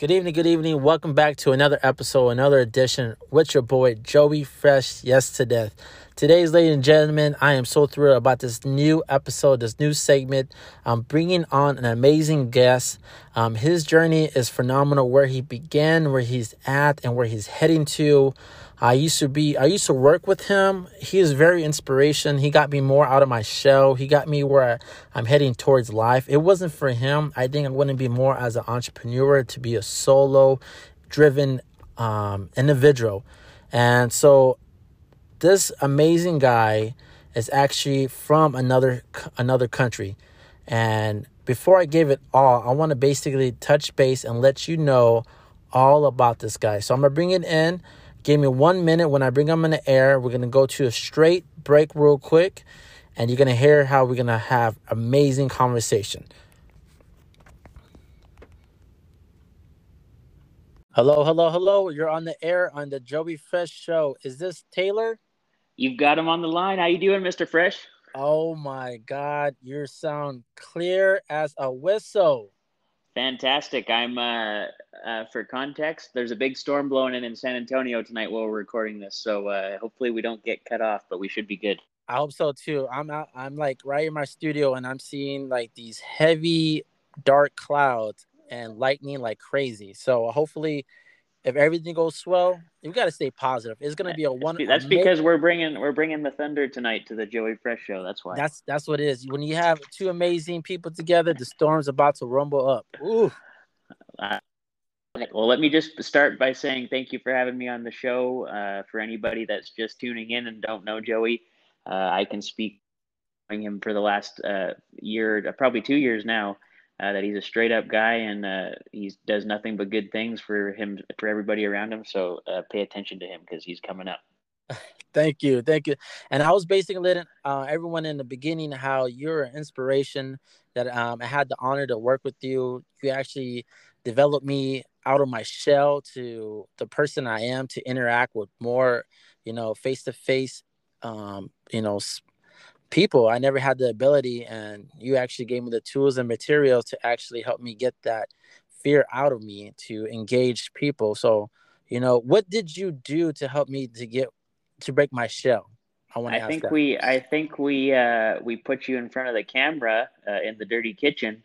Good evening, good evening. Welcome back to another episode, another edition with your boy Joey Fresh, yes to death. Today's, ladies and gentlemen, I am so thrilled about this new episode, this new segment. I'm bringing on an amazing guest. Um, his journey is phenomenal, where he began, where he's at, and where he's heading to. I used to be, I used to work with him. He is very inspiration. He got me more out of my shell. He got me where I'm heading towards life. It wasn't for him. I think I wouldn't be more as an entrepreneur to be a solo driven um, individual. And so this amazing guy is actually from another another country. And before I give it all, I want to basically touch base and let you know all about this guy. So I'm gonna bring it in. Give me one minute when I bring them in the air. We're going to go to a straight break real quick, and you're going to hear how we're going to have amazing conversation. Hello, hello, hello. You're on the air on the Joey Fresh show. Is this Taylor? You've got him on the line. How you doing, Mr. Fresh? Oh my God, you sound clear as a whistle. Fantastic. I'm uh, uh, for context. There's a big storm blowing in in San Antonio tonight while we're recording this, so uh, hopefully we don't get cut off, but we should be good. I hope so too. I'm out, I'm like right in my studio, and I'm seeing like these heavy, dark clouds and lightning like crazy. So hopefully if everything goes well, you got to stay positive. It's going to be a one. That's because we're bringing we're bringing the thunder tonight to the Joey Fresh show. That's why. That's that's what it is. When you have two amazing people together, the storm's about to rumble up. Ooh. Uh, well, let me just start by saying thank you for having me on the show. Uh, for anybody that's just tuning in and don't know Joey, uh, I can speak him for the last uh, year, probably two years now uh, that he's a straight up guy and uh, he does nothing but good things for him for everybody around him. So uh, pay attention to him because he's coming up. Thank you, thank you. And I was basically letting uh, everyone in the beginning how you're an inspiration. That um, I had the honor to work with you. You actually developed me out of my shell to the person I am to interact with more, you know, face to face, you know, people. I never had the ability, and you actually gave me the tools and materials to actually help me get that fear out of me to engage people. So, you know, what did you do to help me to get to break my shell? I want to. I think that. we. I think we. Uh, we put you in front of the camera uh, in the dirty kitchen,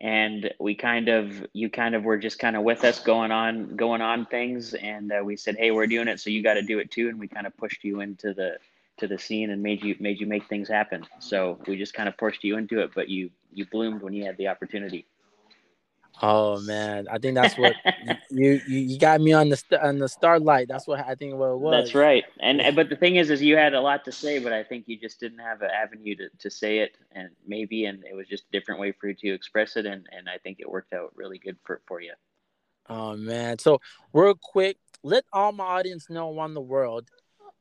and we kind of. You kind of were just kind of with us going on, going on things, and uh, we said, "Hey, we're doing it, so you got to do it too." And we kind of pushed you into the to the scene and made you made you make things happen. So we just kind of pushed you into it, but you you bloomed when you had the opportunity. Oh man, I think that's what you, you you got me on the on the starlight. That's what I think what it was. That's right. And but the thing is, is you had a lot to say, but I think you just didn't have an avenue to, to say it, and maybe, and it was just a different way for you to express it, and and I think it worked out really good for for you. Oh man, so real quick, let all my audience know around the world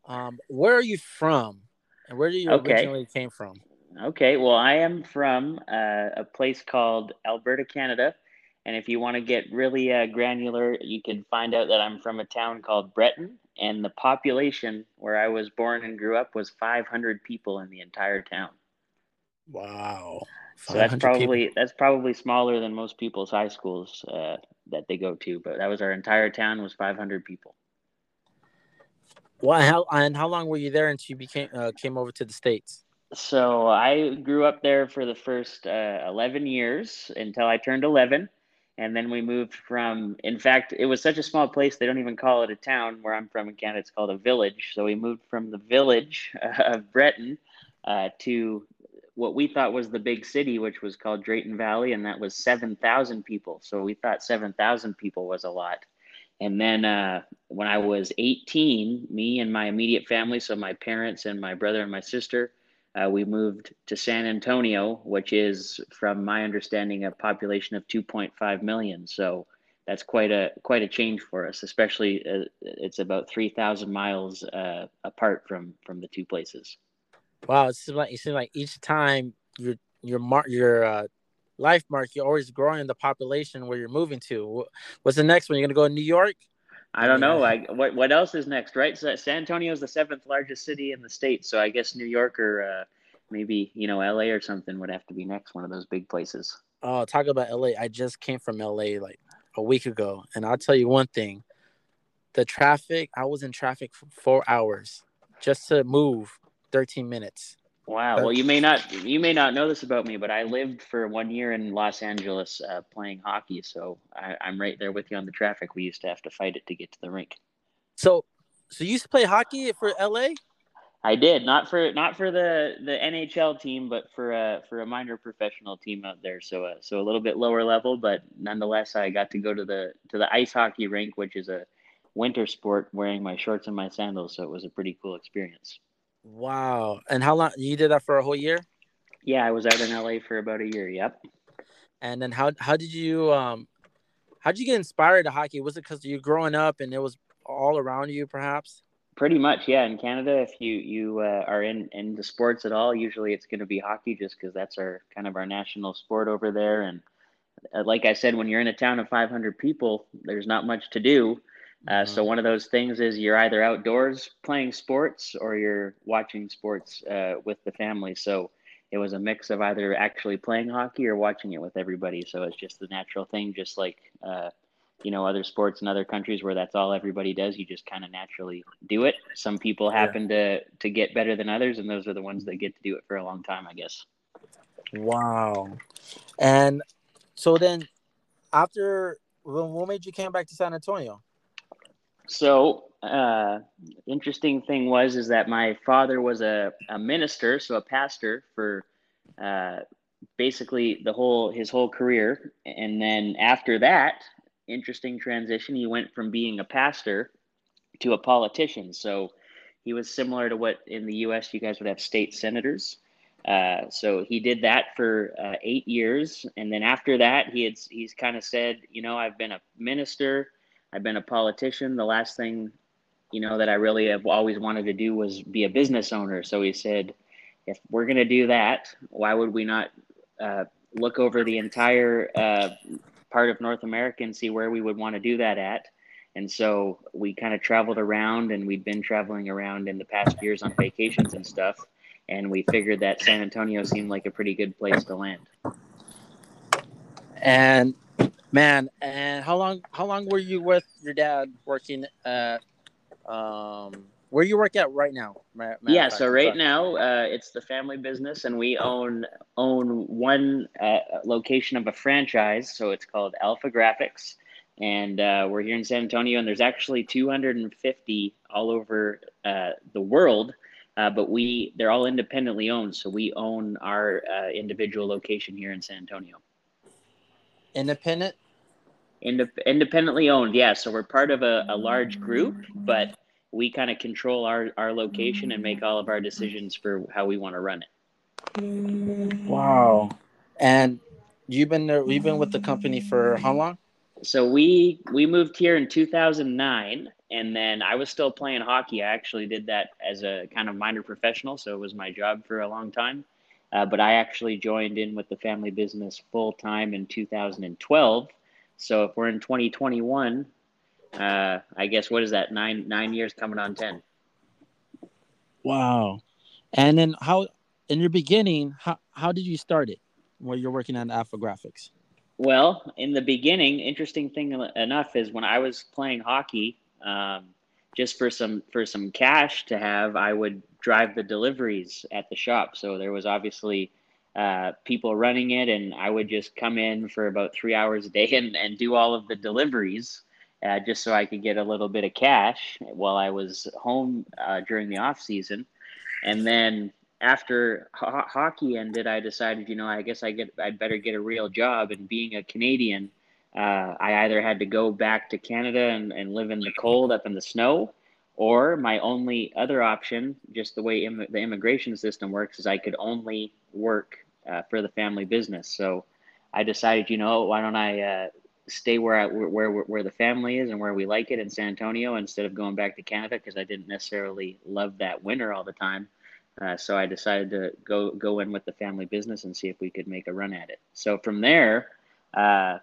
um, where are you from, and where do you okay. originally came from? Okay, well, I am from uh, a place called Alberta, Canada, and if you want to get really uh, granular, you can find out that I'm from a town called Breton, and the population where I was born and grew up was 500 people in the entire town. Wow. So that's probably people. that's probably smaller than most people's high schools uh, that they go to, but that was our entire town was 500 people. Well, how and how long were you there until you became uh, came over to the states? So I grew up there for the first uh, eleven years until I turned eleven, and then we moved from. In fact, it was such a small place they don't even call it a town where I'm from in Canada. It's called a village. So we moved from the village of Breton uh, to what we thought was the big city, which was called Drayton Valley, and that was seven thousand people. So we thought seven thousand people was a lot. And then uh, when I was 18, me and my immediate family, so my parents and my brother and my sister, uh, we moved to San Antonio, which is, from my understanding, a population of 2.5 million. So that's quite a quite a change for us. Especially, uh, it's about 3,000 miles uh, apart from from the two places. Wow, it seems like it seems like each time your your mar- your uh, life mark, you're always growing the population where you're moving to. What's the next one? You're gonna go to New York? I don't know. Like, what what else is next, right? So San Antonio is the seventh largest city in the state, so I guess New York or uh, maybe you know L.A. or something would have to be next, one of those big places. Oh, talk about L.A. I just came from L.A. like a week ago, and I'll tell you one thing: the traffic. I was in traffic for four hours just to move 13 minutes. Wow. Well, you may not you may not know this about me, but I lived for one year in Los Angeles uh, playing hockey, so I, I'm right there with you on the traffic. We used to have to fight it to get to the rink. So, so you used to play hockey for LA? I did not for not for the the NHL team, but for a for a minor professional team out there. So uh, so a little bit lower level, but nonetheless, I got to go to the to the ice hockey rink, which is a winter sport, wearing my shorts and my sandals. So it was a pretty cool experience. Wow! And how long you did that for a whole year? Yeah, I was out in LA for about a year. Yep. And then how how did you um how did you get inspired to hockey? Was it because you were growing up and it was all around you, perhaps? Pretty much, yeah. In Canada, if you you uh, are in in the sports at all, usually it's going to be hockey, just because that's our kind of our national sport over there. And uh, like I said, when you're in a town of 500 people, there's not much to do. Uh. So one of those things is you're either outdoors playing sports or you're watching sports uh, with the family. So it was a mix of either actually playing hockey or watching it with everybody. So it's just the natural thing, just like uh, you know other sports in other countries where that's all everybody does you just kind of naturally do it some people happen yeah. to to get better than others and those are the ones that get to do it for a long time i guess wow and so then after when, what made you came back to san antonio so uh interesting thing was is that my father was a, a minister so a pastor for uh basically the whole his whole career and then after that interesting transition. He went from being a pastor to a politician. So he was similar to what in the U.S. you guys would have state senators. Uh, so he did that for uh, eight years, and then after that, he had he's kind of said, you know, I've been a minister, I've been a politician. The last thing, you know, that I really have always wanted to do was be a business owner. So he said, if we're going to do that, why would we not uh, look over the entire uh, part of North America and see where we would want to do that at. And so we kind of traveled around and we'd been traveling around in the past years on vacations and stuff. And we figured that San Antonio seemed like a pretty good place to land. And man, and how long how long were you with your dad working at um where you work at right now? yeah, so right now uh, it's the family business, and we own own one uh, location of a franchise. So it's called AlphaGraphics, and uh, we're here in San Antonio. And there's actually 250 all over uh, the world, uh, but we they're all independently owned. So we own our uh, individual location here in San Antonio. Independent. Indep- independently owned, yeah. So we're part of a, a large group, but we kind of control our, our location and make all of our decisions for how we want to run it. Wow. And you've been there, you've been with the company for how long? So we we moved here in 2009 and then I was still playing hockey. I actually did that as a kind of minor professional, so it was my job for a long time. Uh, but I actually joined in with the family business full time in 2012. So if we're in 2021, uh, I guess what is that nine nine years coming on ten. Wow, and then how in your beginning how how did you start it? Where you're working on AlphaGraphics. Well, in the beginning, interesting thing enough is when I was playing hockey, um, just for some for some cash to have, I would drive the deliveries at the shop. So there was obviously uh, people running it, and I would just come in for about three hours a day and, and do all of the deliveries uh, just so I could get a little bit of cash while I was home uh, during the off season. And then after ho- hockey ended, I decided, you know, I guess I get I'd better get a real job. And being a Canadian, uh, I either had to go back to Canada and, and live in the cold up in the snow, or my only other option, just the way Im- the immigration system works, is I could only work uh, for the family business. So I decided, you know, why don't I uh, stay where I where where where the family is and where we like it in San Antonio instead of going back to Canada because I didn't necessarily love that winter all the time. Uh, so I decided to go go in with the family business and see if we could make a run at it. So from there, uh,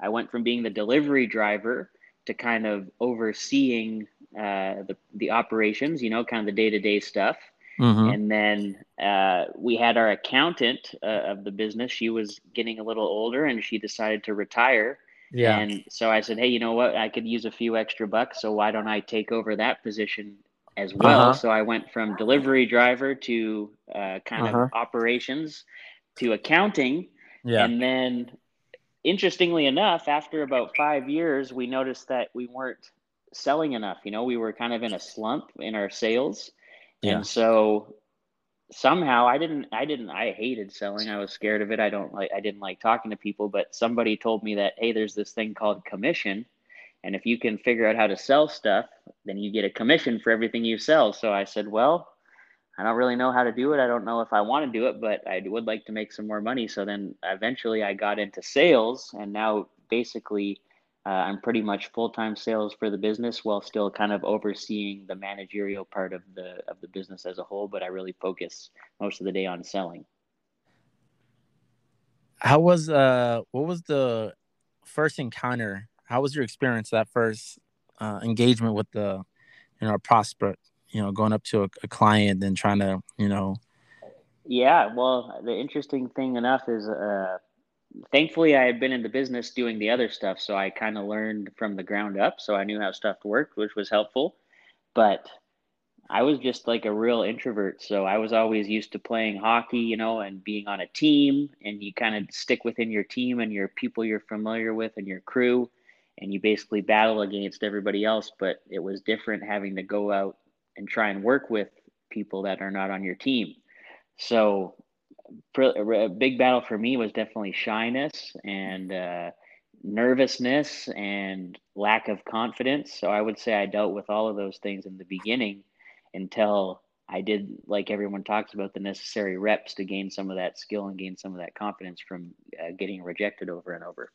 I went from being the delivery driver to kind of overseeing uh, the the operations, you know, kind of the day to day stuff. Mm-hmm. And then uh, we had our accountant uh, of the business. She was getting a little older, and she decided to retire Yeah. And so I said, hey, you know what? I could use a few extra bucks. So why don't I take over that position as well? Uh-huh. So I went from delivery driver to uh, kind Uh-huh. of operations to accounting. Yeah. And then, interestingly enough, after about five years, we noticed that we weren't selling enough. You know, we were kind of in a slump in our sales. Yeah. And so somehow I didn't, I didn't, I hated selling. I was scared of it. I don't like, I didn't like talking to people, but somebody told me that, hey, there's this thing called commission. And if you can figure out how to sell stuff, then you get a commission for everything you sell. So I said, well, I don't really know how to do it. I don't know if I want to do it, but I would like to make some more money. So then eventually I got into sales, and now basically uh, I'm pretty much full time sales for the business while still kind of overseeing the managerial part of the of the business as a whole. But I really focus most of the day on selling. How was uh what was the first encounter? How was your experience that first uh, engagement with the you know prospect? You know, going up to a, a client and trying to you know. Yeah, well, the interesting thing enough is, uh, thankfully, I had been in the business doing the other stuff, so I kind of learned from the ground up. So I knew how stuff worked, which was helpful. But I was just like a real introvert, so I was always used to playing hockey, you know, and being on a team, and you kind of stick within your team and your people you're familiar with and your crew, and you basically battle against everybody else. But it was different having to go out and try and work with people that are not on your team. So, a big battle for me was definitely shyness and uh, nervousness and lack of confidence. So, I would say I dealt with all of those things in the beginning until I did, like everyone talks about, the necessary reps to gain some of that skill and gain some of that confidence from uh, getting rejected over and over.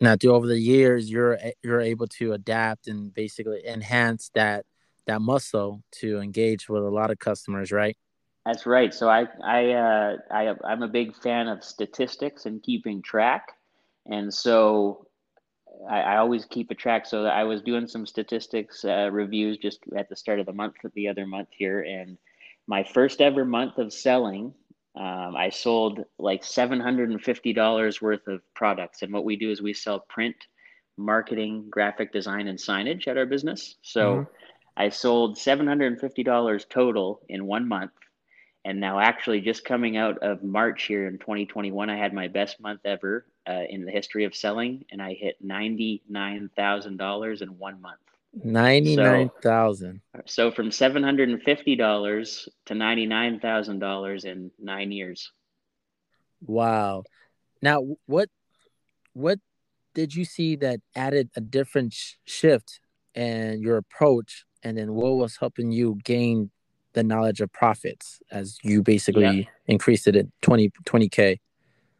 Now, through over the years, you're you're able to adapt and basically enhance that that muscle to engage with a lot of customers, right? That's right. So I I uh, I I'm a big fan of statistics and keeping track, and so I, I always keep a track. So I was doing some statistics uh, reviews just at the start of the month for the other month here, and my first ever month of selling, um, I sold like seven hundred and fifty dollars worth of products. And what we do is we sell print, marketing, graphic design, and signage at our business. So. Mhm. I sold $750 total in one month. And now, actually, just coming out of March here in 2021, I had my best month ever uh, in the history of selling, and I hit $99,000 in one month. Ninety nine thousand. So, from $750 to $99,000 in nine years. Wow. Now, what what did you see that added a different sh- shift in your approach, and then what was helping you gain the knowledge of profits as you basically Yeah. increased it at 20 k?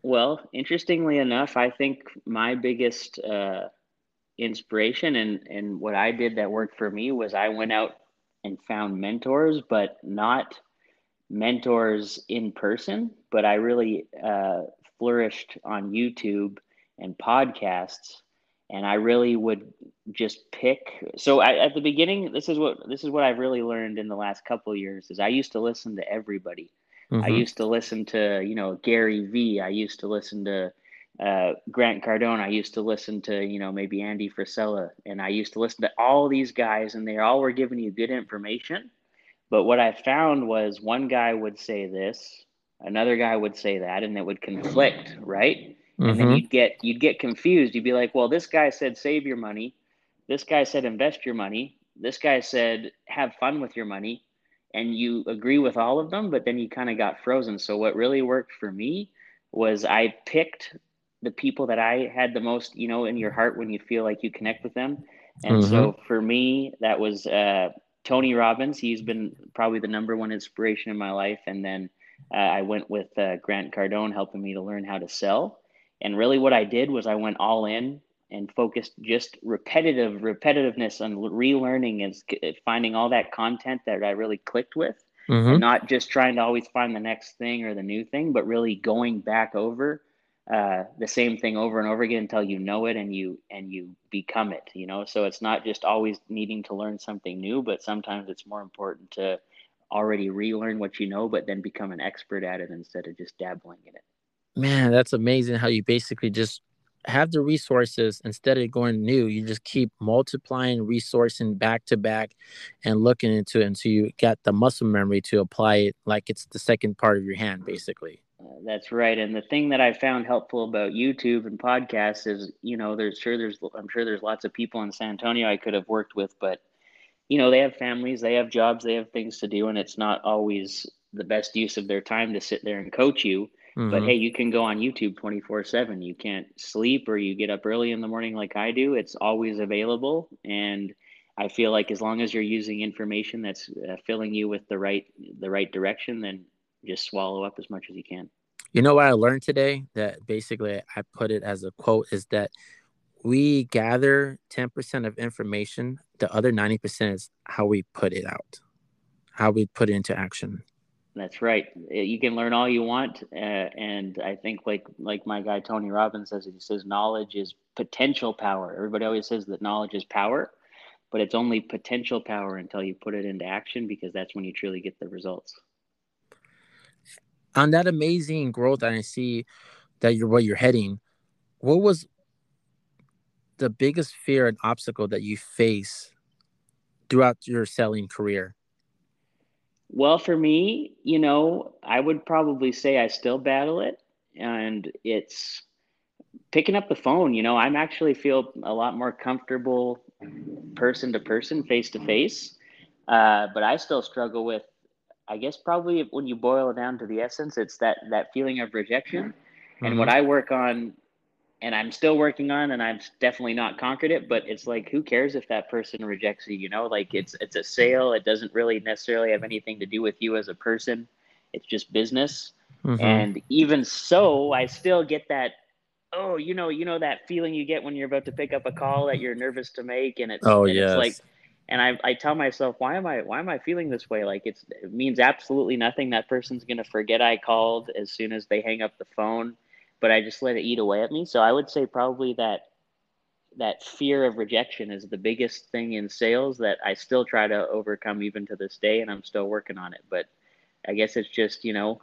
Well, interestingly enough, I think my biggest uh, inspiration and, and what I did that worked for me was I went out and found mentors, but not mentors in person, but I really uh, flourished on YouTube and podcasts. And I really would just pick. So I, at the beginning, this is what this is what I've really learned in the last couple of years is I used to listen to everybody. I used to listen to, you know, Gary Vee. I used to listen to uh, Grant Cardone. I used to listen to, you know, maybe Andy Frisella. And I used to listen to all these guys, and they all were giving you good information. But what I found was one guy would say this, another guy would say that, and it would conflict, right? And then Mhm. you'd get you'd get confused. You'd be like, well, this guy said save your money. This guy said invest your money. This guy said have fun with your money. And you agree with all of them, but then you kind of got frozen. So what really worked for me was I picked the people that I had the most, you know, in your heart when you feel like you connect with them. And so for me, that was uh, Tony Robbins. He's been probably the number one inspiration in my life. And then uh, I went with uh, Grant Cardone helping me to learn how to sell. And really, what I did was I went all in and focused just repetitive repetitiveness on relearning and finding all that content that I really clicked with, Mhm. and not just trying to always find the next thing or the new thing, but really going back over uh, the same thing over and over again until you know it and you and you become it. You know, so it's not just always needing to learn something new, but sometimes it's more important to already relearn what you know, but then become an expert at it instead of just dabbling in it. Man, that's amazing how you basically just have the resources instead of going new you just keep multiplying resourcing back to back and looking into it until you get the muscle memory to apply it like it's the second part of your hand basically. Uh, that's right and the thing that i found helpful about youtube and podcasts is you know there's sure there's i'm sure there's lots of people in san antonio i could have worked with but you know they have families they have jobs they have things to do and it's not always the best use of their time to sit there and coach you Mm-hmm. But hey, you can go on YouTube 24 7. You can't sleep or you get up early in the morning like I do. It's always available. And I feel like as long as you're using information that's uh, filling you with the right the right direction, then just swallow up as much as you can. You know what I learned today? That basically I put it as a quote is that we gather 10% of information, the other 90% is how we put it out, how we put it into action. That's right. You can learn all you want, uh, and I think like like my guy Tony Robbins says, he says knowledge is potential power. Everybody always says that knowledge is power, but it's only potential power until you put it into action, because that's when you truly get the results. On that amazing growth, and I see that you're where you're heading. What was the biggest fear and obstacle that you face throughout your selling career? Well, for me, you know, I would probably say I still battle it, and it's picking up the phone. You know, I'm actually feel a lot more comfortable person to person, face to face, but I still struggle with. I guess probably when you boil it down to the essence, it's that that feeling of rejection. Mm-hmm. And what mm-hmm. I work on and I'm still working on and I've definitely not conquered it, but it's like who cares if that person rejects you, you know? Like it's it's a sale. It doesn't really necessarily have anything to do with you as a person. It's just business. Mm-hmm. And even so, I still get that oh, you know, you know that feeling you get when you're about to pick up a call that you're nervous to make and it's oh and yes. it's like and I, I tell myself why am i why am i feeling this way like it's it means absolutely nothing that person's going to forget i called as soon as they hang up the phone but I just let it eat away at me. So I would say probably that that fear of rejection is the biggest thing in sales that I still try to overcome even to this day, and I'm still working on it. But I guess it's just you know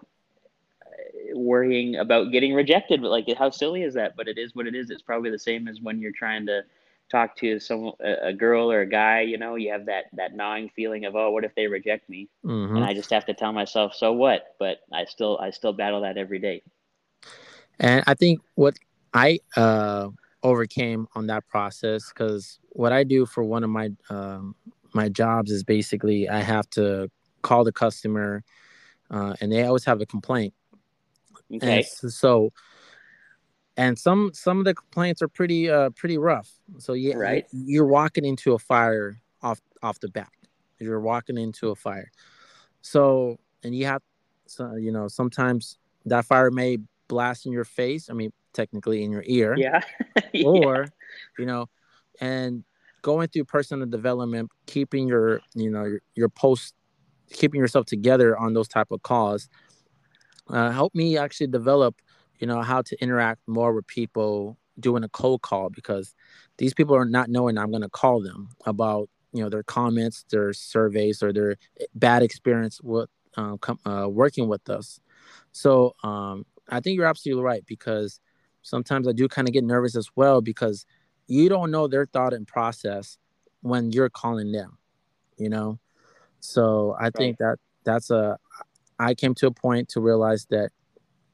worrying about getting rejected. But like, how silly is that? But it is what it is. It's probably the same as when you're trying to talk to some a girl or a guy. You know, you have that that gnawing feeling of oh, what if they reject me? Mm-hmm. And I just have to tell myself, so what? But I still I still battle that every day. And I think what I uh, overcame on that process, because what I do for one of my um, my jobs is basically I have to call the customer, uh, and they always have a complaint. Okay. And so, and some some of the complaints are pretty uh pretty rough. So yeah, right. you're walking into a fire off off the bat. You're walking into a fire. So and you have, so you know, sometimes that fire may blast in your face. I mean, technically in your ear. Yeah. yeah. Or, you know, and going through personal development, keeping your, you know, your, your post, keeping yourself together on those type of calls, uh, help me actually develop, you know, how to interact more with people doing a cold call because these people are not knowing I'm going to call them about, you know, their comments, their surveys, or their bad experience with uh, com- uh, working with us. So um, I think you're absolutely right because sometimes I do kind of get nervous as well because you don't know their thought and process when you're calling them, you know. So I right. think that that's a. I came to a point to realize that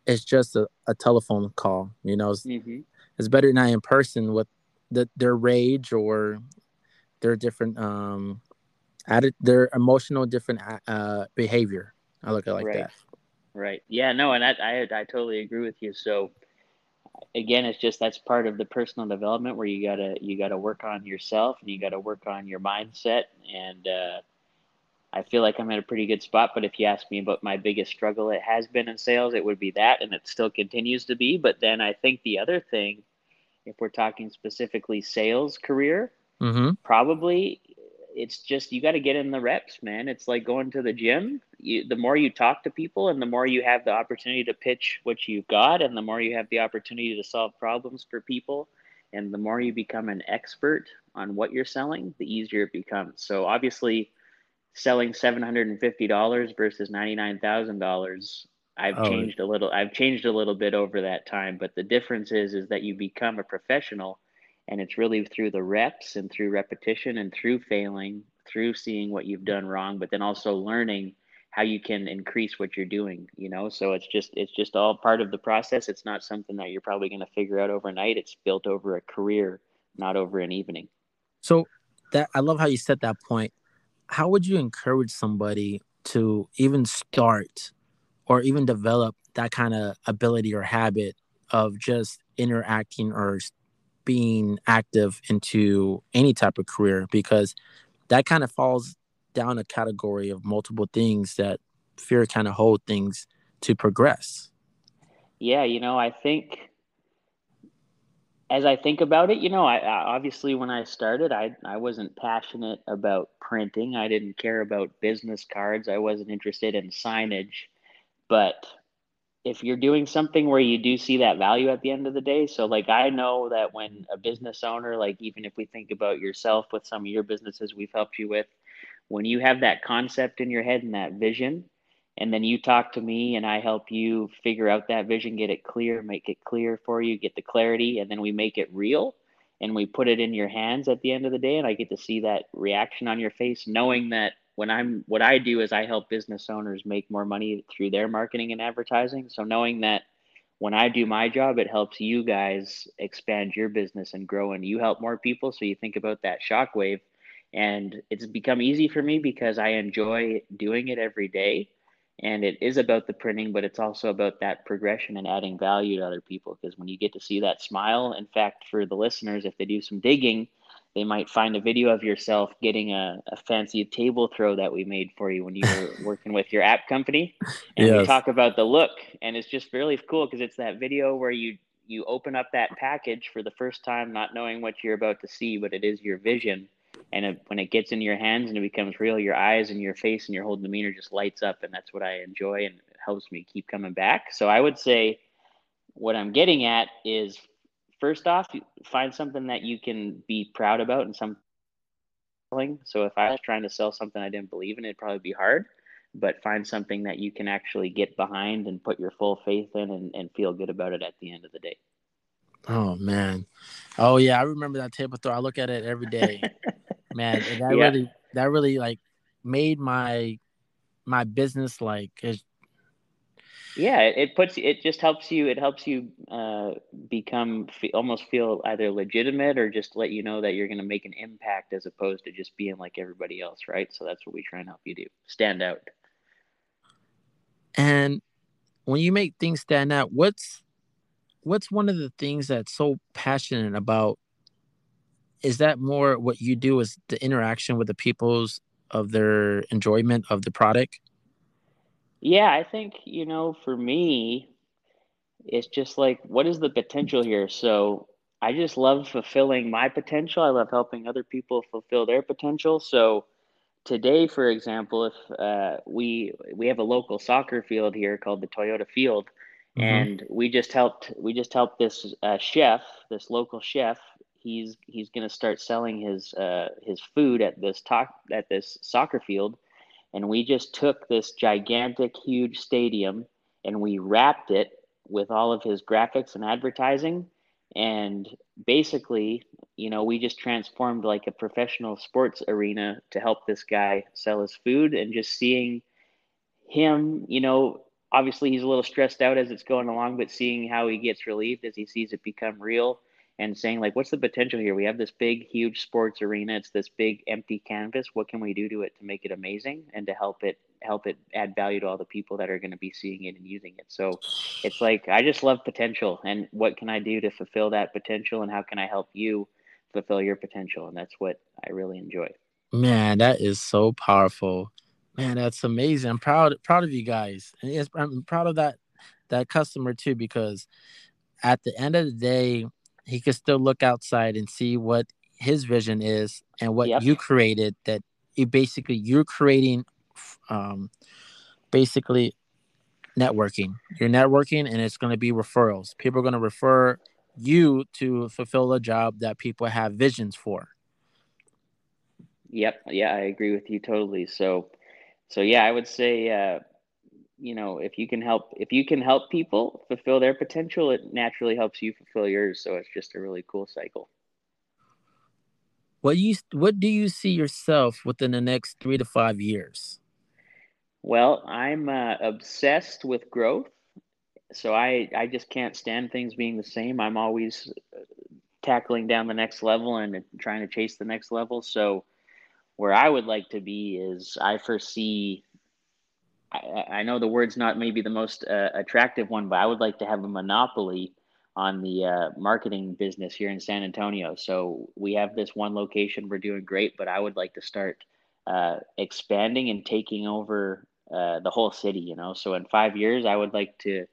it's just a, a telephone call. You know, it's, mm-hmm. it's better not in person with the, their rage or their different um, added their emotional different uh, behavior. I look at it like right. that. Right. Yeah. No, and I, I I totally agree with you. So again, it's just that's part of the personal development where you gotta you gotta work on yourself and you gotta work on your mindset. And uh, I feel like I'm in a pretty good spot. But if you ask me about my biggest struggle, it has been in sales. It would be that, and it still continues to be. But then I think the other thing, if we're talking specifically sales career, mm-hmm. probably it's just you got to get in the reps, man. It's like going to the gym. You, the more you talk to people, and the more you have the opportunity to pitch what you've got, and the more you have the opportunity to solve problems for people, and the more you become an expert on what you're selling, the easier it becomes. So obviously, selling seven hundred and fifty dollars versus ninety nine thousand dollars, I've oh. changed a little. I've changed a little bit over that time, but the difference is is that you become a professional, and it's really through the reps and through repetition and through failing, through seeing what you've done wrong, but then also learning how you can increase what you're doing. You know, so it's just it's just all part of the process. It's not something that you're probably going to figure out overnight. It's built over a career, not over an evening. So that I love how you set that point. How would you encourage somebody to even start or even develop that kind of ability or habit of just interacting or being active into any type of career because that kind of falls down a category of multiple things that fear kind of hold things to progress. Yeah, you know, I think as I think about it, you know, I, I, obviously when I started, I I wasn't passionate about printing. I didn't care about business cards. I wasn't interested in signage. But if you're doing something where you do see that value at the end of the day, so like I know that when a business owner, like even if we think about yourself with some of your businesses we've helped you with, when you have that concept in your head and that vision, and then you talk to me and I help you figure out that vision, get it clear, make it clear for you, get the clarity, and then we make it real and we put it in your hands at the end of the day and I get to see that reaction on your face knowing that when I'm what I do is I help business owners make more money through their marketing and advertising. So knowing that when I do my job, it helps you guys expand your business and grow and you help more people. So you think about that shockwave and it's become easy for me because I enjoy doing it every day and it is about the printing but it's also about that progression and adding value to other people because when you get to see that smile in fact for the listeners if they do some digging they might find a video of yourself getting a, a fancy table throw that we made for you when you were working with your app company and yes. we talk about the look and it's just really cool because it's that video where you you open up that package for the first time not knowing what you're about to see but it is your vision and it, when it gets in your hands and it becomes real, your eyes and your face and your whole demeanor just lights up, and that's what I enjoy, and it helps me keep coming back. So I would say, what I'm getting at is, first off, find something that you can be proud about and some. So if I was trying to sell something I didn't believe in, it'd probably be hard. But find something that you can actually get behind and put your full faith in and, and feel good about it at the end of the day. Oh man. Oh yeah, I remember that table throw. I look at it every day. man, that yeah. really that really like made my my business like yeah it puts it just helps you it helps you uh, become almost feel either legitimate or just let you know that you're going to make an impact as opposed to just being like everybody else right? So that's what we try and help you do. Stand out. And when you make things stand out what's what's one of the things that's so passionate about is that more what you do is the interaction with the people's of their enjoyment of the product yeah i think you know for me it's just like what is the potential here? So i just love fulfilling my potential. I love helping other people fulfill their potential. So today for example if uh, we we have a local soccer field here called the toyota field. Mm-hmm. and we just helped we just helped this uh, chef this local chef. He's he's going to start selling his uh, his food at this talk at this soccer field, and we just took this gigantic, huge stadium and we wrapped it with all of his graphics and advertising, and basically, you know, we just transformed like a professional sports arena to help this guy sell his food, and just seeing him, you know. Obviously, he's a little stressed out as it's going along, but seeing how he gets relieved as he sees it become real, and saying like what's the potential here? We have this big huge sports arena. It's this big empty canvas. What can we do to it to make it amazing and to help it help it add value to all the people that are going to be seeing it and using it? So it's like i just love potential and what can i do to fulfill that potential and how can i help you fulfill your potential? And that's what i really enjoy. Man that is so powerful. Man that's amazing. I'm proud proud of you guys. And i'm proud of that that customer too because at the end of the day he could still look outside and see what his vision is and what yep. you created that you basically you're creating um, basically networking. You're networking and it's going to be referrals. People are going to refer you to fulfill a job that people have visions for. Yep. Yeah i agree with you totally. So so yeah i would say uh, you know, if you can help if you can help people fulfill their potential, it naturally helps you fulfill yours. So it's just a really cool cycle. What you what do you see yourself within the next three to five years? Well, I'm uh, obsessed with growth, so I I just can't stand things being the same. I'm always uh, tackling down the next level and trying to chase the next level. So where I would like to be is I foresee. I, I know the word's not maybe the most uh, attractive one, but I would like to have a monopoly on the uh, marketing business here in San Antonio. So we have this one location, we're doing great, but I would like to start uh, expanding and taking over uh, the whole city. You know, so in five years, I would like to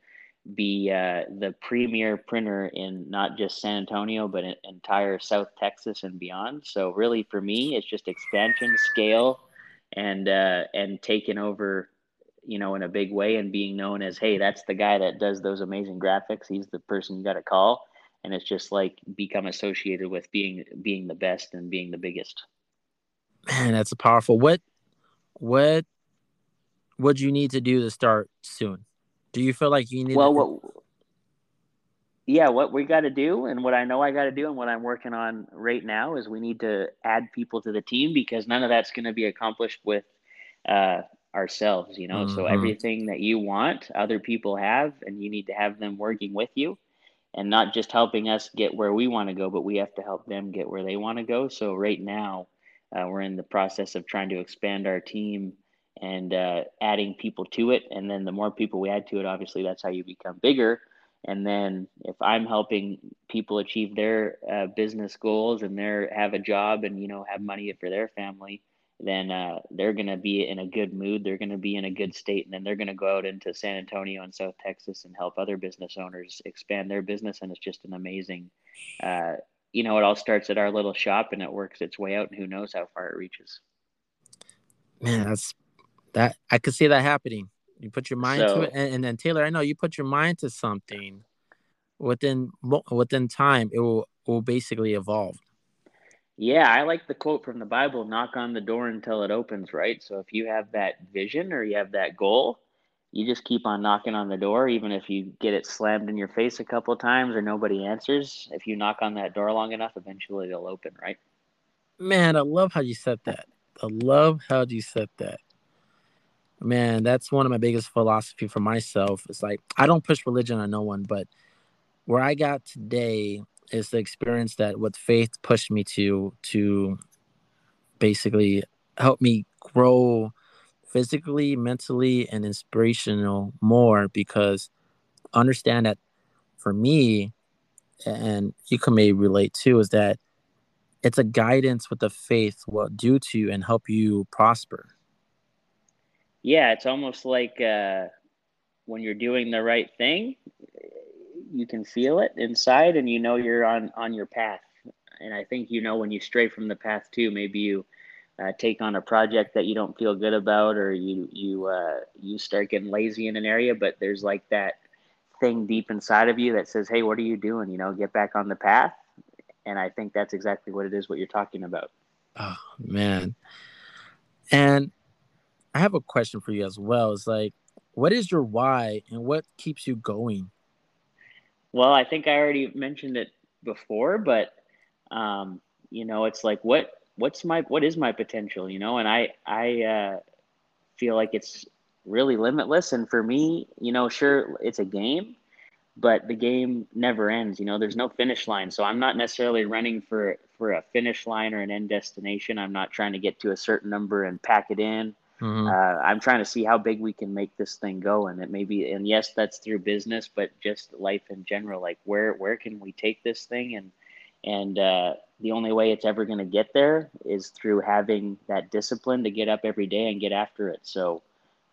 be uh, the premier printer in not just San Antonio, but in entire South Texas and beyond. So really, for me, it's just expansion, scale, and uh, and taking over you know, in a big way and being known as, hey, that's the guy that does those amazing graphics. He's the person you got to call. And it's just like become associated with being being the best and being the biggest. Man, that's powerful. What what what do you need to do to start soon? Do you feel like you need well, to... what, yeah, what we got to do and what I know I got to do and what I'm working on right now is we need to add people to the team because none of that's going to be accomplished with uh, ourselves, you know. Mm-hmm. So everything that you want, other people have, and you need to have them working with you and not just helping us get where we want to go, but we have to help them get where they want to go. So right now, uh, we're in the process of trying to expand our team and uh, adding people to it. And then the more people we add to it, obviously, that's how you become bigger. And then if I'm helping people achieve their uh, business goals and they have a job and you know have money for their family, then uh, they're going to be in a good mood. They're going to be in a good state. And then they're going to go out into San Antonio and South Texas and help other business owners expand their business. And it's just an amazing, uh, you know, it all starts at our little shop and it works its way out. And who knows how far it reaches. Man, that's that. I could see that happening. You put your mind so, to it. And, and then, Taylor, I know you put your mind to something within within time, it will, will basically evolve. Yeah, I like the quote from the Bible knock on the door until it opens, right? So if you have that vision or you have that goal, you just keep on knocking on the door, even if you get it slammed in your face a couple times or nobody answers. If you knock on that door long enough, eventually it'll open, right? Man, I love how you said that. I love how you said that. Man, that's one of my biggest philosophy for myself. It's like I don't push religion on no one, but where I got today is the experience that what faith pushed me to to basically help me grow physically, mentally, and inspirational more because understand that for me, and you can maybe relate too, is that it's a guidance with the faith will do to you and help you prosper. Yeah, it's almost like uh, when you're doing the right thing, you can feel it inside and you know you're on on your path. And i think you know when you stray from the path too maybe you uh, take on a project that you don't feel good about or you you uh, you start getting lazy in an area but there's like that thing deep inside of you that says hey what are you doing? You know get back on the path. And i think that's exactly what it is what you're talking about. Oh man. And i have a question for you as well. It's like what is your why and what keeps you going well, I think I already mentioned it before, but um, you know, it's like what what's my what is my potential, you know? And I I uh, feel like it's really limitless. And for me, you know, sure, it's a game, but the game never ends. You know, there's no finish line, so I'm not necessarily running for for a finish line or an end destination. I'm not trying to get to a certain number and pack it in. Mm-hmm. Uh, I'm trying to see how big we can make this thing go, and it maybe, and yes, that's through business, but just life in general. Like where where can we take this thing, and and uh, the only way it's ever going to get there is through having that discipline to get up every day and get after it. So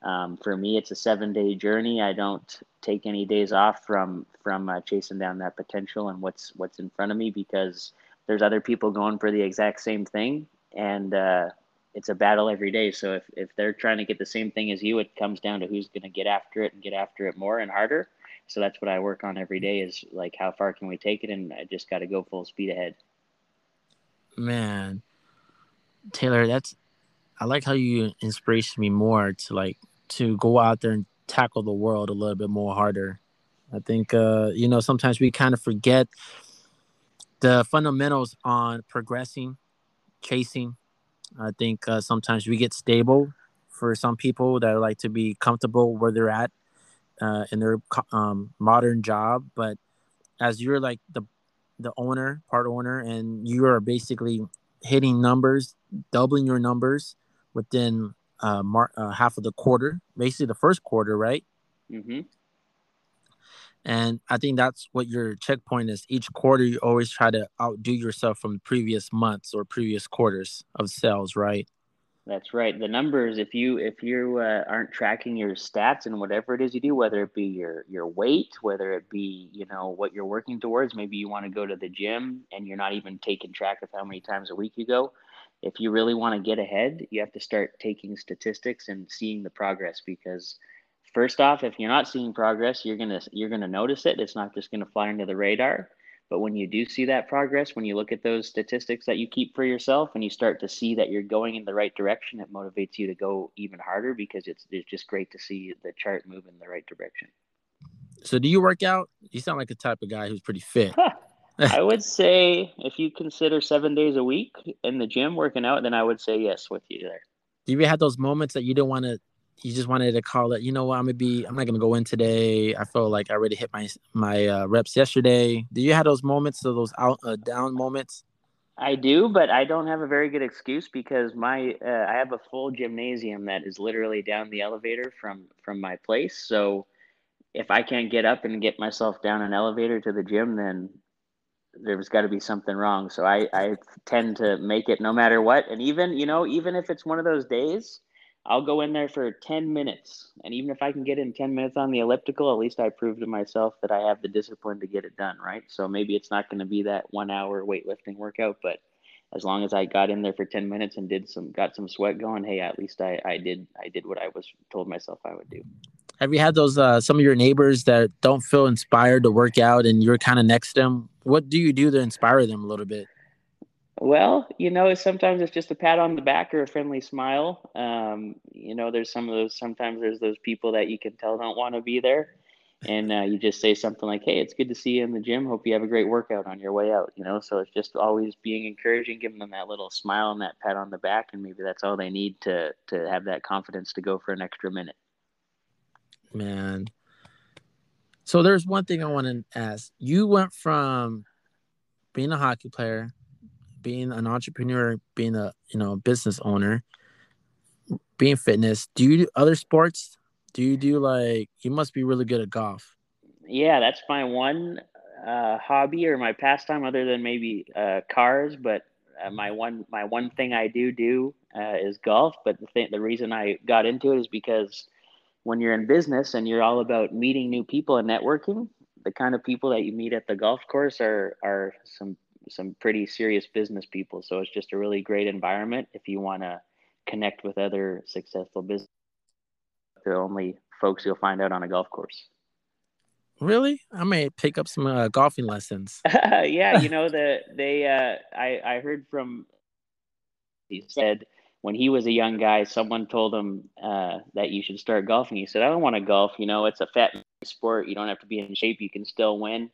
um, for me, it's a seven day journey. I don't take any days off from from uh, chasing down that potential and what's what's in front of me because there's other people going for the exact same thing, and uh, it's a battle every day. So if, if they're trying to get the same thing as you, it comes down to who's going to get after it and get after it more and harder. So that's what I work on every day is like, how far can we take it? And I just got to go full speed ahead. Man, Taylor, that's, I like how you inspiration me more to like, to go out there and tackle the world a little bit more harder. I think uh, you know sometimes we kind of forget the fundamentals on progressing, chasing. I think uh, sometimes we get stable for some people that like to be comfortable where they're at uh, in their um, modern job. But as you're like the the owner, part owner, and you are basically hitting numbers, doubling your numbers within uh, mar- uh, half of the quarter, basically the first quarter, right? Mm-hmm. And I think that's what your checkpoint is. Each quarter, you always try to outdo yourself from previous months or previous quarters of sales, right? That's right. The numbers, if you if you uh, aren't tracking your stats and whatever it is you do, whether it be your your weight, whether it be you know what you're working towards, maybe you want to go to the gym and you're not even taking track of how many times a week you go. If you really want to get ahead, you have to start taking statistics and seeing the progress because first off, if you're not seeing progress, you're gonna you're gonna notice it. It's not just gonna fly under the radar. But when you do see that progress, when you look at those statistics that you keep for yourself and you start to see that you're going in the right direction, it motivates you to go even harder because it's it's just great to see the chart move in the right direction. So do you work out? You sound like the type of guy who's pretty fit. I would say if you consider seven days a week in the gym working out, then I would say yes with you there. Do you ever have those moments that you don't want to you just wanted to call it, you know what, I'm gonna be, I'm not gonna go in today. I feel like I already hit my my uh, reps yesterday. Do you have those moments, of those out uh, down moments? I do, but I don't have a very good excuse because my uh, I have a full gymnasium that is literally down the elevator from from my place. So if I can't get up and get myself down an elevator to the gym, then there's got to be something wrong. So I I tend to make it no matter what, and even you know even if it's one of those days I'll go in there for 10 minutes. And even if I can get in 10 minutes on the elliptical, at least I prove to myself that I have the discipline to get it done, right? So maybe it's not going to be that one hour weightlifting workout, but as long as I got in there for 10 minutes and did some, got some sweat going, hey, at least I, I did, I did what I was told myself I would do. Have you had those, uh, some of your neighbors that don't feel inspired to work out and you're kind of next to them? What do you do to inspire them a little bit? Well, you know, sometimes it's just a pat on the back or a friendly smile. Um, you know, there's some of those. Sometimes there's those people that you can tell don't want to be there, and uh, you just say something like, "Hey, it's good to see you in the gym. Hope you have a great workout on your way out." You know, so it's just always being encouraging, giving them that little smile and that pat on the back, and maybe that's all they need to to have that confidence to go for an extra minute. Man, so there's one thing I want to ask. You went from being a hockey player being an entrepreneur, being a you know business owner, being fitness. Do you do other sports? Do you do like you must be really good at golf? Yeah, that's my one uh, hobby or my pastime, other than maybe uh, cars. But uh, my one my one thing I do do uh, is golf. But the thing, the reason I got into it is because when you're in business and you're all about meeting new people and networking, the kind of people that you meet at the golf course are are some some pretty serious business people. So it's just a really great environment if you want to connect with other successful business. The only folks you'll find out on a golf course. Really? I may pick up some uh, golfing lessons. yeah, you know the they. Uh, I I heard from. He said when he was a young guy, someone told him uh, that you should start golfing. He said, "I don't want to golf. You know, it's a fat sport. You don't have to be in shape. You can still win."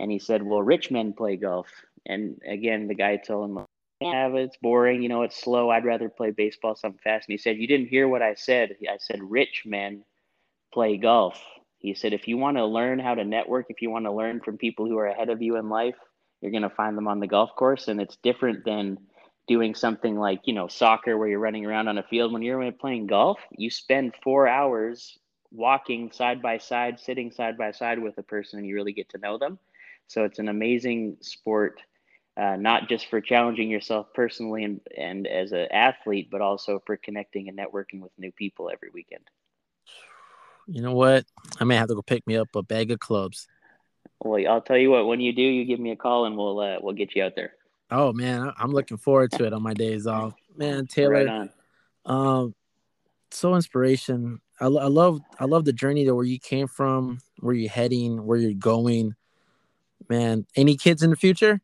And he said, "Well, rich men play golf." And again, the guy told him, "Yeah, it's boring. You know, it's slow. I'd rather play baseball something fast." And he said, "You didn't hear what I said. I said rich men play golf." He said, "If you want to learn how to network, if you want to learn from people who are ahead of you in life, you're going to find them on the golf course, and it's different than." doing something like you know soccer where you're running around on a field when you're playing golf you spend four hours walking side by side sitting side by side with a person and you really get to know them so it's an amazing sport uh, not just for challenging yourself personally and, and as an athlete, but also for connecting and networking with new people every weekend. You know what? I may have to go pick me up a bag of clubs. Well, I'll tell you what. When you do, you give me a call and we'll uh, we'll get you out there. Oh man, I'm looking forward to it on my days off. Man, Taylor, right um, so inspiration. I, I love I love the journey to where you came from, where you're heading, where you're going. Man, any kids in the future?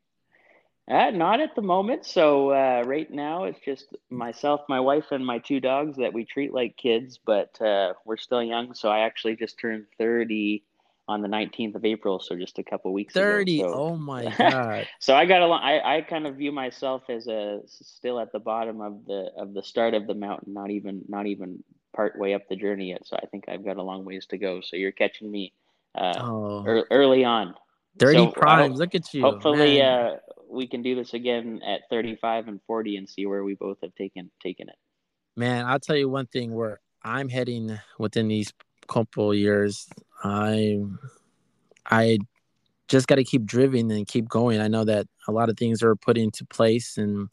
Uh, not at the moment. So uh, right now it's just myself, my wife, and my two dogs that we treat like kids. But uh, we're still young, so I actually just turned thirty on the nineteenth of April, so just a couple weeks. Thirty. Ago, so. Oh my god. so I got a lot. I, I kind of view myself as a still at the bottom of the of the start of the mountain, not even not even part way up the journey yet. So I think I've got a long ways to go. So you're catching me uh, oh. er, early on. 30 so prime. Look at you. Hopefully, uh, we can do this again at 35 and 40 and see where we both have taken taken it. Man, I'll tell you one thing where I'm heading within these couple years. I I just got to keep driven and keep going. I know that a lot of things are put into place and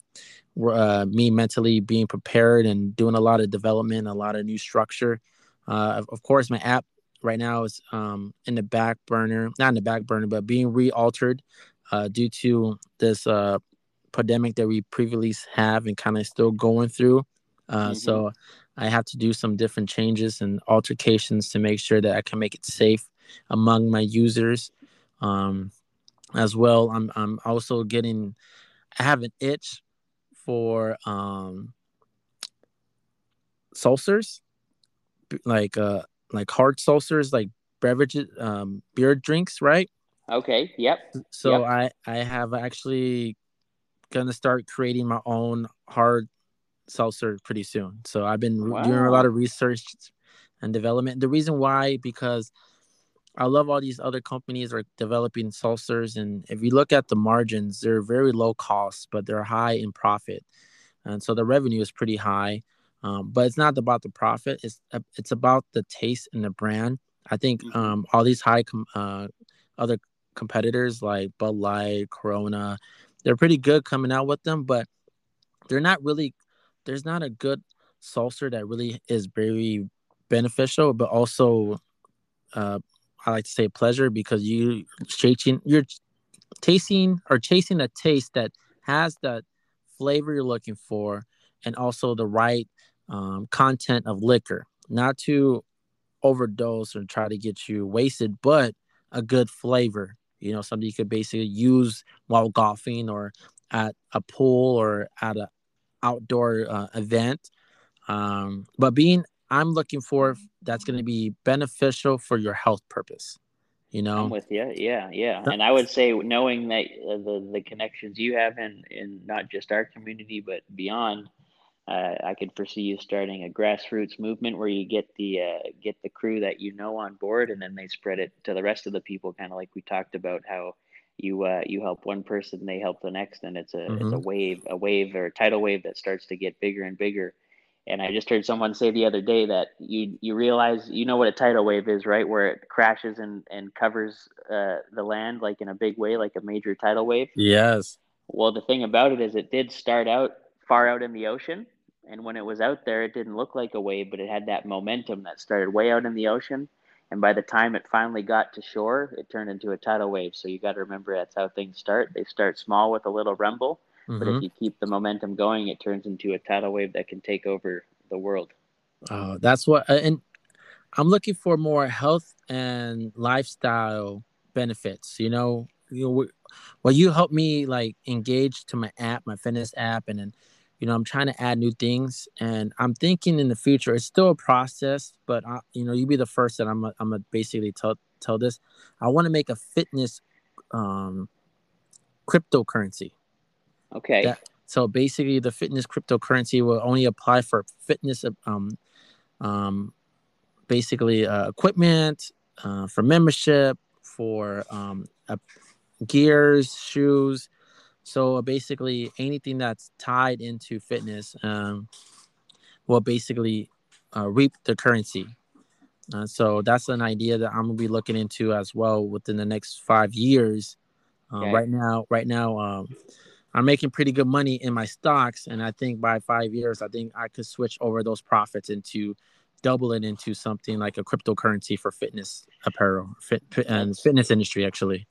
uh, me mentally being prepared and doing a lot of development, a lot of new structure. Uh, of course, my app right now is um, in the back burner, not in the back burner, but being re-altered uh, due to this uh, pandemic that we previously have and kind of still going through. Uh, mm-hmm. So I have to do some different changes and altercations to make sure that I can make it safe among my users. Um, as well, I'm I'm also getting I have an itch for um, seltzers, like uh like hard seltzers, like beverages, um, beer drinks, right? Okay. Yep. So yep. I I have actually gonna start creating my own hard seltzer pretty soon. So I've been wow. doing a lot of research and development. The reason why because I love all these other companies are developing seltzers, and if you look at the margins, they're very low cost, but they're high in profit, and so the revenue is pretty high. Um, but it's not about the profit; it's it's about the taste and the brand. I think mm-hmm. um, all these high com- uh, other competitors like Bud Light, Corona, they're pretty good coming out with them, but they're not really. There's not a good seltzer that really is very beneficial, but also, uh, I like to say pleasure because you chasing you're tasting or chasing a taste that has that flavor you're looking for, and also the right um, content of liquor, not to overdose or try to get you wasted, but a good flavor you know something you could basically use while golfing or at a pool or at a outdoor uh, event. Um, but being i'm looking for that's going to be beneficial for your health purpose you know? I'm with you yeah yeah. And i would say knowing that uh, the the connections you have in in not just our community but beyond uh, I could foresee you starting a grassroots movement where you get the uh, get the crew that you know on board, and then they spread it to the rest of the people, kind of like we talked about how you uh, you help one person, they help the next, and it's a mm-hmm. it's a wave, a wave or a tidal wave that starts to get bigger and bigger. And I just heard someone say the other day that you you realize you know what a tidal wave is, right? Where it crashes and and covers uh, the land like in a big way, like a major tidal wave. Yes. Well, the thing about it is, it did start out far out in the ocean, and when it was out there, it didn't look like a wave, but it had that momentum that started way out in the ocean. And by the time it finally got to shore, it turned into a tidal wave. So you got to remember that's how things start. They start small with a little rumble, mm-hmm. but if mm-hmm. you keep the momentum going, it turns into a tidal wave that can take over the world. Oh, that's what. Uh, and I'm looking for more health and lifestyle benefits. You know, you know, well, you helped me like engage to my app, my fitness app, and then you know i'm trying to add new things and i'm thinking in the future it's still a process but I, you know you be the first that i'm a, i'm gonna basically tell tell this. I want to make a fitness um cryptocurrency. Okay. That, so basically the fitness cryptocurrency will only apply for fitness um um basically uh, equipment uh, for membership for um, uh, gears shoes so basically, anything that's tied into fitness um, will basically uh, reap the currency. Uh, so that's an idea that I'm gonna be looking into as well within the next five years. Uh, okay. Right now, right now, um, I'm making pretty good money in my stocks, and I think by five years, I think I could switch over those profits into double it into something like a cryptocurrency for fitness apparel, fit, and fitness industry actually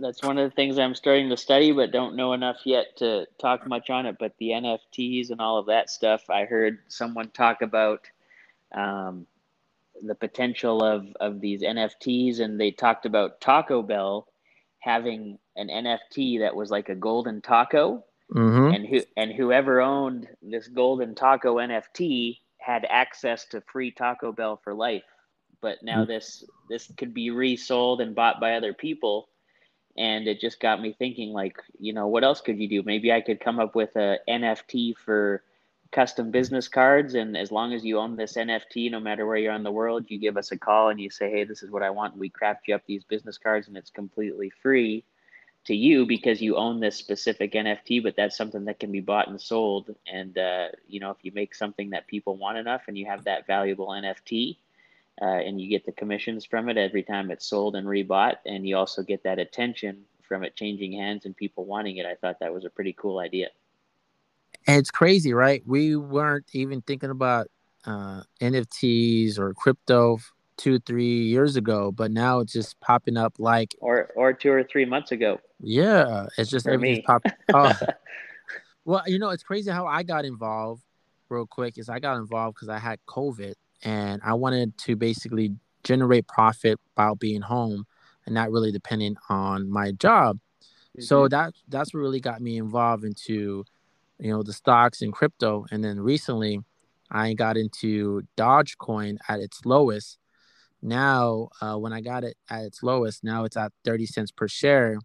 that's one of the things I'm starting to study, but don't know enough yet to talk much on it. But the NFTs and all of that stuff, I heard someone talk about um, the potential of of these NFTs, and they talked about Taco Bell having an NFT that was like a golden taco, Mm-hmm. and who and whoever owned this golden taco NFT had access to free Taco Bell for life. But now Mm. this this could be resold and bought by other people, and it just got me thinking. Like, you know, what else could you do? Maybe I could come up with a NFT for custom business cards, and as long as you own this NFT, no matter where you're in the world, you give us a call and you say, "Hey, this is what I want." We craft you up these business cards, and it's completely free to you because you own this specific NFT, but that's something that can be bought and sold. And uh, you know, if you make something that people want enough, and you have that valuable NFT, uh, and you get the commissions from it every time it's sold and rebought, and you also get that attention from it changing hands and people wanting it. I thought that was a pretty cool idea. And it's crazy, right? We weren't even thinking about uh, NFTs or crypto two, three years ago, but now it's just popping up like, Or or two or three months ago. yeah, it's just For everything's popping. Oh, well, you know, it's crazy how I got involved. Real quick, is I got involved because I had COVID and I wanted to basically generate profit while being home and not really depending on my job. So that that's what really got me involved into, you know, the stocks and crypto. And then recently, I got into Dogecoin at its lowest. Now, uh, when I got it at its lowest, now it's at thirty cents per share.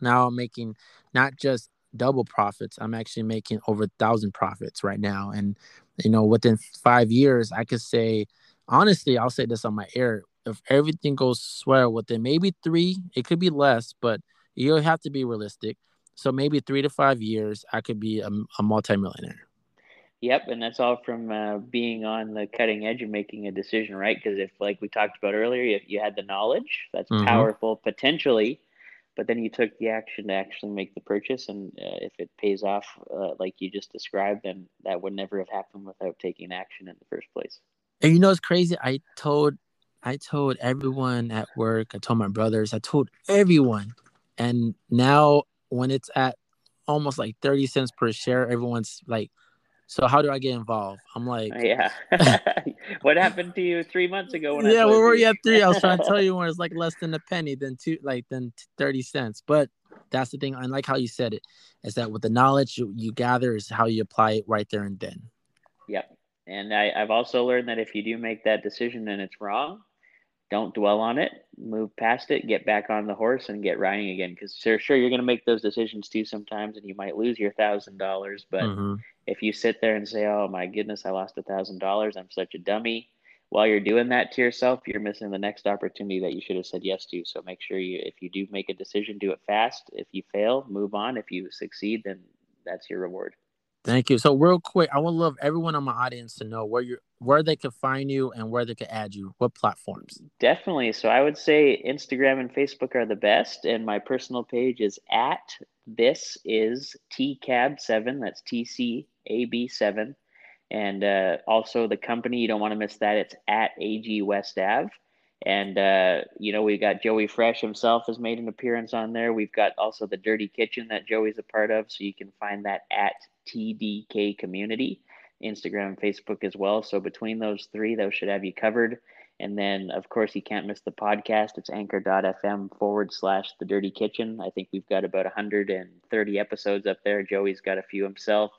Now I'm making not just double profits. I'm actually making over a thousand profits right now. And you know, within five years, I could say, honestly, I'll say this on my air. If everything goes swell within maybe three, it could be less, but you have to be realistic. So maybe three to five years, I could be a, a multimillionaire. Yep, and that's all from uh, being on the cutting edge and making a decision, right? Because if, like we talked about earlier, if you had the knowledge, that's Mhm. powerful potentially, but then you took the action to actually make the purchase, and uh, if it pays off uh, like you just described, then that would never have happened without taking action in the first place. And you know it's crazy? I told I told everyone at work, I told my brothers, I told everyone. And now when it's at almost like 30 cents per share, everyone's like, so how do I get involved? I'm like, Yeah. what happened to you three months ago when yeah, where were you? you at three? I was trying to tell you when it's like less than a penny, than two, like than thirty cents. But that's the thing. I like how you said it. Is that with the knowledge you, you gather is how you apply it right there and then. Yep. And I, I've also learned that if you do make that decision and it's wrong, don't dwell on it. Move past it. Get back on the horse and get riding again. Because sure, sure, you're going to make those decisions too sometimes, and you might lose your thousand dollars. But Mhm. if you sit there and say, "Oh my goodness, I lost a thousand dollars. I'm such a dummy," while you're doing that to yourself, you're missing the next opportunity that you should have said yes to. So make sure you, if you do make a decision, do it fast. If you fail, move on. If you succeed, then that's your reward. Thank you. So real quick, I would love everyone on my audience to know where you where they can find you and where they could add you. What platforms? Definitely. So I would say Instagram and Facebook are the best, and my personal page is at this is tcab7. That's tcab7, and uh, also the company. You don't want to miss that. It's at ag west ave. And uh, you know we've got Joey Fresh himself has made an appearance on there. We've got also the Dirty Kitchen that Joey's a part of, so you can find that at TDK Community, Instagram and Facebook as well. So between those three, those should have you covered. And then, of course, you can't miss the podcast. It's anchor.fm forward slash the dirty kitchen. I think we've got about 130 episodes up there. Joey's got a few himself.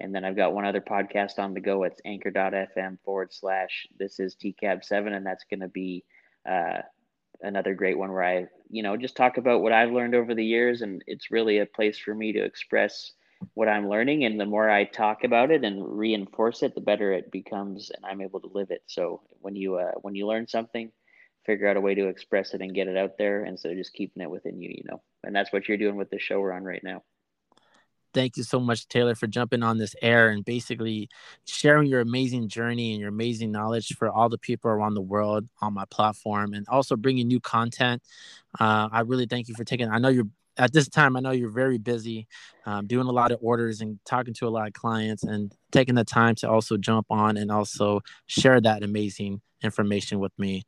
And then I've got one other podcast on the go. It's anchor.fm forward slash this is TCAB7. And that's going to be uh, another great one where I, you know, just talk about what I've learned over the years. And it's really a place for me to express what I'm learning. And the more I talk about it and reinforce it, the better it becomes, and I'm able to live it. So when you uh, when you learn something, figure out a way to express it and get it out there instead of just keeping it within you. You know, and that's what you're doing with the show we're on right now. Thank you so much, Taylor, for jumping on this air and basically sharing your amazing journey and your amazing knowledge for all the people around the world on my platform and also bringing new content. Uh, I really thank you for taking. I know you're at this time. I know you're very busy, um, doing a lot of orders and talking to a lot of clients, and taking the time to also jump on and also share that amazing information with me.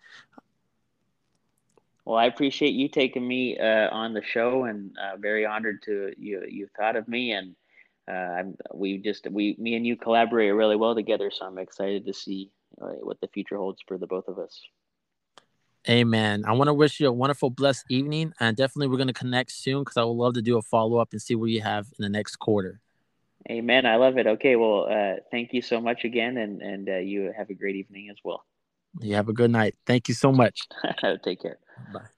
Well, I appreciate you taking me uh, on the show, and uh, very honored to you. You thought of me, and uh, we just we me and you collaborate really well together. So I'm excited to see uh, what the future holds for the both of us. Amen. I want to wish you a wonderful, blessed evening, and definitely we're going to connect soon because I would love to do a follow up and see what you have in the next quarter. Amen. I love it. Okay. Well, uh, thank you so much again, and and uh, you have a great evening as well. You have a good night. Thank you so much. Take care. Bye.